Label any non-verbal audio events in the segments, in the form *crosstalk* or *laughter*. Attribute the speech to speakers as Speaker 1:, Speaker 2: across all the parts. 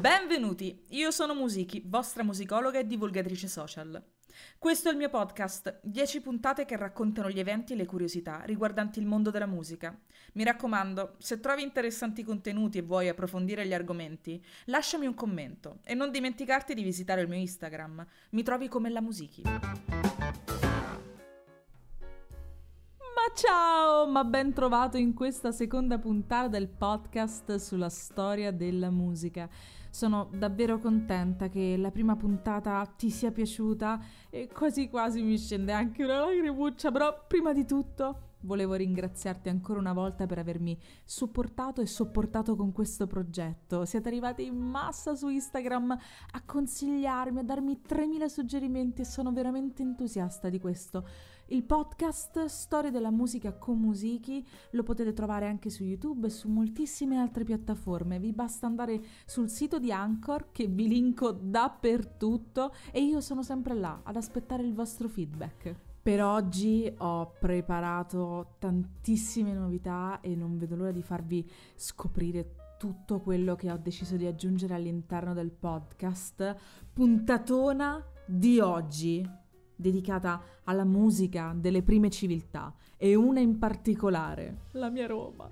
Speaker 1: Benvenuti, io sono Musichi, vostra musicologa e divulgatrice social. Questo è il mio podcast, 10 puntate che raccontano gli eventi e le curiosità riguardanti il mondo della musica. Mi raccomando, se trovi interessanti contenuti e vuoi approfondire gli argomenti, lasciami un commento e non dimenticarti di visitare il mio Instagram. Mi trovi come la Musichi. Ma ciao, ma ben trovato in questa seconda puntata del podcast sulla storia della musica. Sono davvero contenta che la prima puntata ti sia piaciuta e quasi quasi mi scende anche una lacrimuccia, però prima di tutto Volevo ringraziarti ancora una volta per avermi supportato e sopportato con questo progetto. Siete arrivati in massa su Instagram a consigliarmi, a darmi 3000 suggerimenti e sono veramente entusiasta di questo. Il podcast Storie della musica con Musichi lo potete trovare anche su YouTube e su moltissime altre piattaforme. Vi basta andare sul sito di Anchor che vi linko dappertutto e io sono sempre là ad aspettare il vostro feedback. Per oggi ho preparato tantissime novità e non vedo l'ora di farvi scoprire tutto quello che ho deciso di aggiungere all'interno del podcast. Puntatona di oggi dedicata alla musica delle prime civiltà e una in particolare, la mia Roma.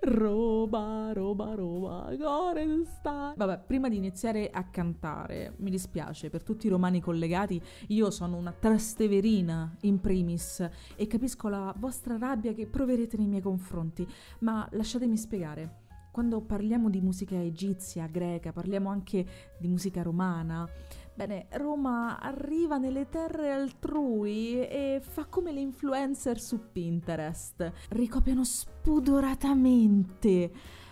Speaker 1: Roma, Roma, Roma, gore sta. Vabbè, prima di iniziare a cantare, mi dispiace per tutti i romani collegati, io sono una trasteverina in primis e capisco la vostra rabbia che proverete nei miei confronti, ma lasciatemi spiegare. Quando parliamo di musica egizia, greca, parliamo anche di musica romana, Bene, Roma arriva nelle terre altrui e fa come le influencer su Pinterest. Ricopiano spudoratamente.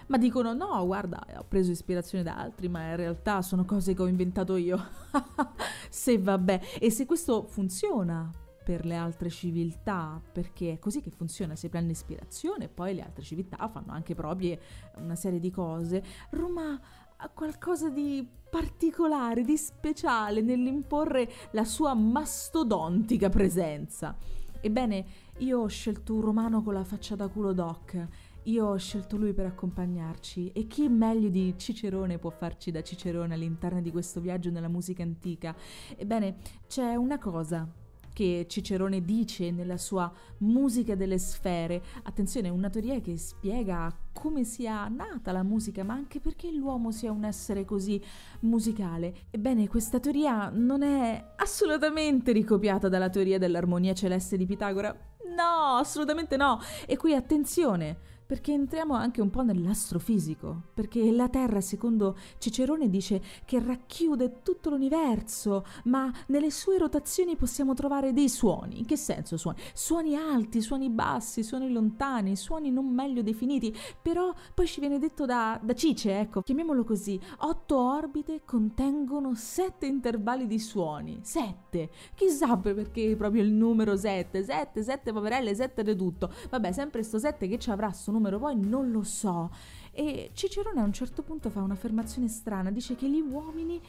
Speaker 1: Ma dicono no, guarda, ho preso ispirazione da altri, ma in realtà sono cose che ho inventato io. *laughs* se vabbè, e se questo funziona per le altre civiltà, perché è così che funziona, si prende ispirazione e poi le altre civiltà fanno anche proprie una serie di cose. Roma ha qualcosa di particolare, di speciale nell'imporre la sua mastodontica presenza. Ebbene, io ho scelto un romano con la faccia da culo doc. Io ho scelto lui per accompagnarci e chi meglio di Cicerone può farci da Cicerone all'interno di questo viaggio nella musica antica? Ebbene, c'è una cosa che Cicerone dice nella sua Musica delle sfere. Attenzione, una teoria che spiega come sia nata la musica, ma anche perché l'uomo sia un essere così musicale. Ebbene, questa teoria non è assolutamente ricopiata dalla teoria dell'armonia celeste di Pitagora. No, assolutamente no. E qui attenzione, perché entriamo anche un po' nell'astrofisico, perché la Terra, secondo Cicerone, dice che racchiude tutto l'universo, ma nelle sue rotazioni possiamo trovare dei suoni. In che senso suoni? Suoni alti, suoni bassi, suoni lontani, suoni non meglio definiti, però poi ci viene detto da, da Cice, ecco, chiamiamolo così, otto orbite contengono sette intervalli di suoni, sette, chissà perché proprio il numero sette, sette, sette poverelle, sette di tutto, vabbè, sempre sto sette che ci avrà su numero poi non lo so. E Cicerone a un certo punto fa un'affermazione strana, dice che gli uomini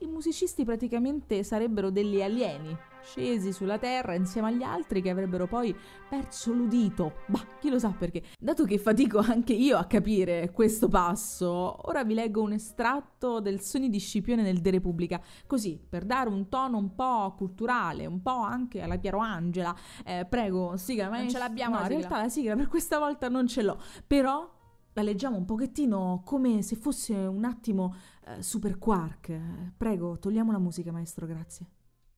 Speaker 1: i musicisti praticamente sarebbero degli alieni, scesi sulla terra insieme agli altri che avrebbero poi perso l'udito. Bah, chi lo sa perché. Dato che fatico anche io a capire questo passo, ora vi leggo un estratto del Sogni di Scipione nel De Repubblica, così per dare un tono un po' culturale, un po' anche alla Piero Angela. Eh, prego, sigla, ma
Speaker 2: non ce l'abbiamo.
Speaker 1: No, in realtà la sigla per questa volta non ce l'ho, però la leggiamo un pochettino come se fosse un attimo uh, super quark. Prego, togliamo la musica, maestro, grazie.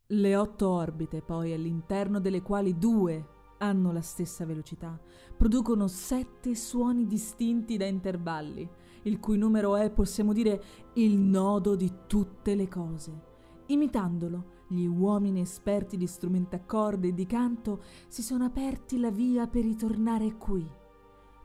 Speaker 1: Le otto orbite, poi, all'interno delle quali due hanno la stessa velocità, producono sette suoni distinti da intervalli, il cui numero è, possiamo dire, il nodo di tutte le cose. Imitandolo, gli uomini esperti di strumenti a corde e di canto si sono aperti la via per ritornare qui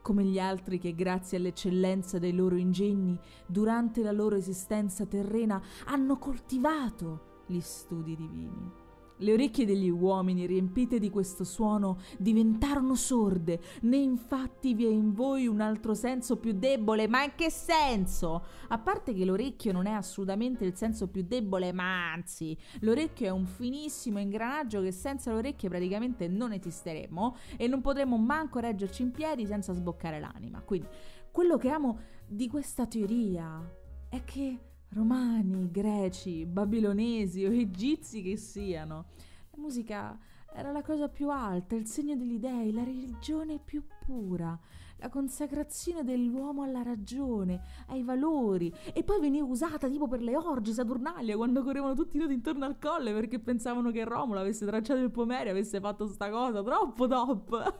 Speaker 1: come gli altri che grazie all'eccellenza dei loro ingegni durante la loro esistenza terrena hanno coltivato gli studi divini. Le orecchie degli uomini riempite di questo suono diventarono sorde, né infatti vi è in voi un altro senso più debole, ma in che senso? A parte che l'orecchio non è assolutamente il senso più debole, ma anzi, l'orecchio è un finissimo ingranaggio che senza le orecchie praticamente non esisteremmo e non potremmo manco reggerci in piedi senza sboccare l'anima. Quindi, quello che amo di questa teoria è che romani, greci, babilonesi o egizi che siano. La musica era la cosa più alta, il segno degli dei, la religione più pura, la consacrazione dell'uomo alla ragione, ai valori, e poi veniva usata tipo per le orge Saturnalia quando correvano tutti nudi intorno al colle perché pensavano che Romolo avesse tracciato il pomerico, avesse fatto sta cosa, troppo top!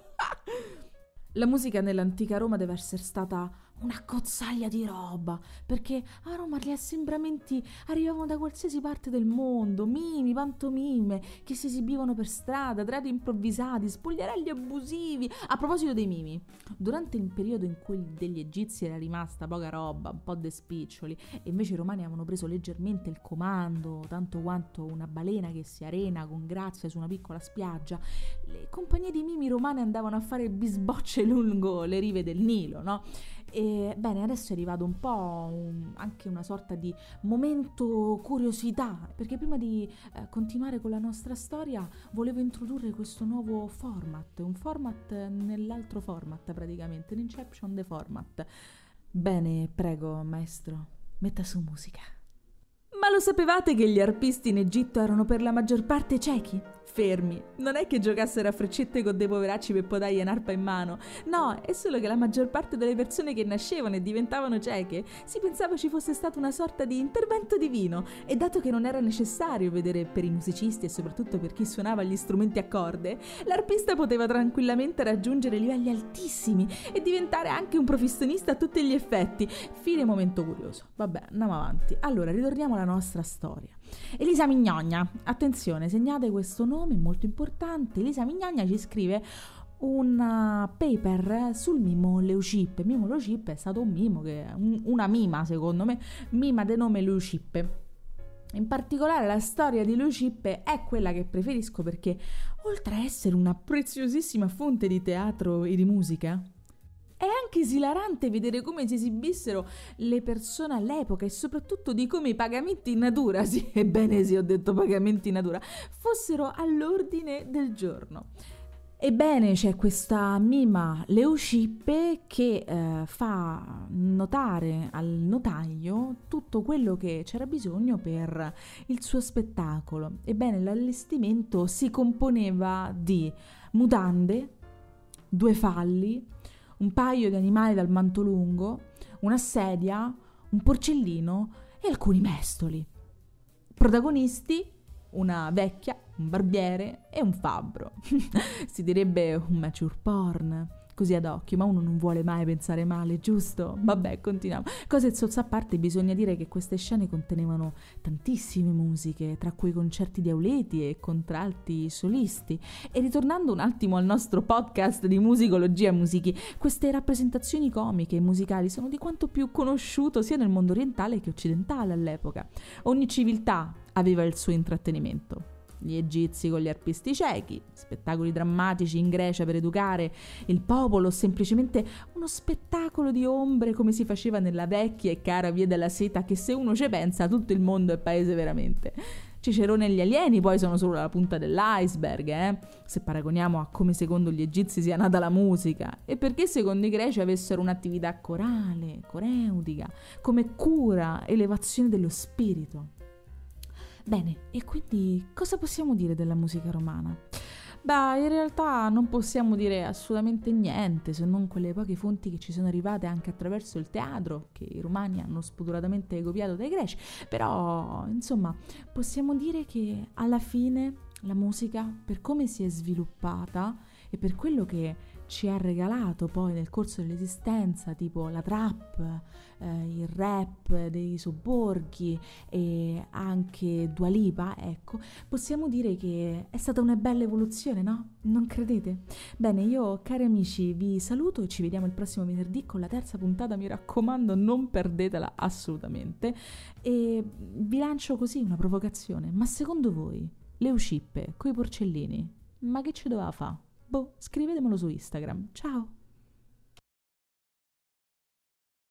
Speaker 1: *laughs* La musica nell'antica Roma deve essere stata una cozzaglia di roba, perché a Roma gli assembramenti arrivavano da qualsiasi parte del mondo, mimi, pantomime che si esibivano per strada, teatri improvvisati, spogliarelli abusivi. A proposito dei mimi, durante il periodo in cui degli egizi era rimasta poca roba, un po' de spiccioli, e invece i romani avevano preso leggermente il comando, tanto quanto una balena che si arena con grazia su una piccola spiaggia, le compagnie di mimi romane andavano a fare bisbocce lungo le rive del Nilo, no? E bene, adesso è arrivato un po' un, anche una sorta di momento curiosità, perché prima di eh, continuare con la nostra storia volevo introdurre questo nuovo format, un format nell'altro format praticamente, l'Inception the Format. Bene, prego, maestro, metta su musica. Ma lo sapevate che gli arpisti in Egitto erano per la maggior parte ciechi? Fermi. Non è che giocassero a freccette con dei poveracci per podaglia un'arpa in mano. No, è solo che la maggior parte delle persone che nascevano e diventavano cieche si pensava ci fosse stato una sorta di intervento divino e dato che non era necessario vedere per i musicisti e soprattutto per chi suonava gli strumenti a corde, l'arpista poteva tranquillamente raggiungere livelli altissimi e diventare anche un professionista a tutti gli effetti. Fine momento curioso. Vabbè, andiamo avanti. Allora, ritorniamo alla nostra storia. Elisa Mignogna, attenzione, segnate questo nome molto importante. Elisa Mignogna ci scrive un uh, paper sul mimo Leucippe. Mimo Leucippe è stato un mimo, che, un, una mima secondo me, mima del nome Leucippe. In particolare la storia di Leucippe è quella che preferisco perché, oltre a essere una preziosissima fonte di teatro e di musica, anche esilarante vedere come si esibissero le persone all'epoca e soprattutto di come i pagamenti in natura, *laughs* sì, ebbene sì, ho detto pagamenti in natura, fossero all'ordine del giorno. Ebbene, c'è questa mima Leucippe che eh, fa notare al notaio tutto quello che c'era bisogno per il suo spettacolo. Ebbene, l'allestimento si componeva di mutande, due falli, un paio di animali dal manto lungo, una sedia, un porcellino e alcuni mestoli. Protagonisti una vecchia, un barbiere e un fabbro. *laughs* si direbbe un mature porn così ad occhio, ma uno non vuole mai pensare male, giusto? Vabbè, continuiamo. Cose zozza a parte, bisogna dire che queste scene contenevano tantissime musiche, tra cui concerti di auleti e contralti solisti. E ritornando un attimo al nostro podcast di musicologia e musichi, queste rappresentazioni comiche e musicali sono di quanto più conosciuto sia nel mondo orientale che occidentale all'epoca. Ogni civiltà aveva il suo intrattenimento gli egizi con gli arpisti ciechi, spettacoli drammatici in Grecia per educare il popolo, semplicemente uno spettacolo di ombre come si faceva nella vecchia e cara via della seta che se uno ci pensa tutto il mondo è paese veramente. Cicerone e gli alieni poi sono solo la punta dell'iceberg, eh? se paragoniamo a come secondo gli egizi sia nata la musica e perché secondo i greci avessero un'attività corale, coreutica, come cura, elevazione dello spirito. Bene, e quindi cosa possiamo dire della musica romana? Beh, in realtà non possiamo dire assolutamente niente, se non quelle poche fonti che ci sono arrivate anche attraverso il teatro, che i romani hanno spudoratamente copiato dai greci, però, insomma, possiamo dire che alla fine la musica, per come si è sviluppata e per quello che ci ha regalato poi nel corso dell'esistenza, tipo la trap, eh, il rap dei sobborghi e anche Dualipa, ecco, possiamo dire che è stata una bella evoluzione, no? Non credete? Bene, io cari amici vi saluto e ci vediamo il prossimo venerdì con la terza puntata, mi raccomando non perdetela assolutamente e vi lancio così una provocazione, ma secondo voi le uscippe coi porcellini, ma che ci doveva fare? Boh, scrivetemelo su Instagram. Ciao!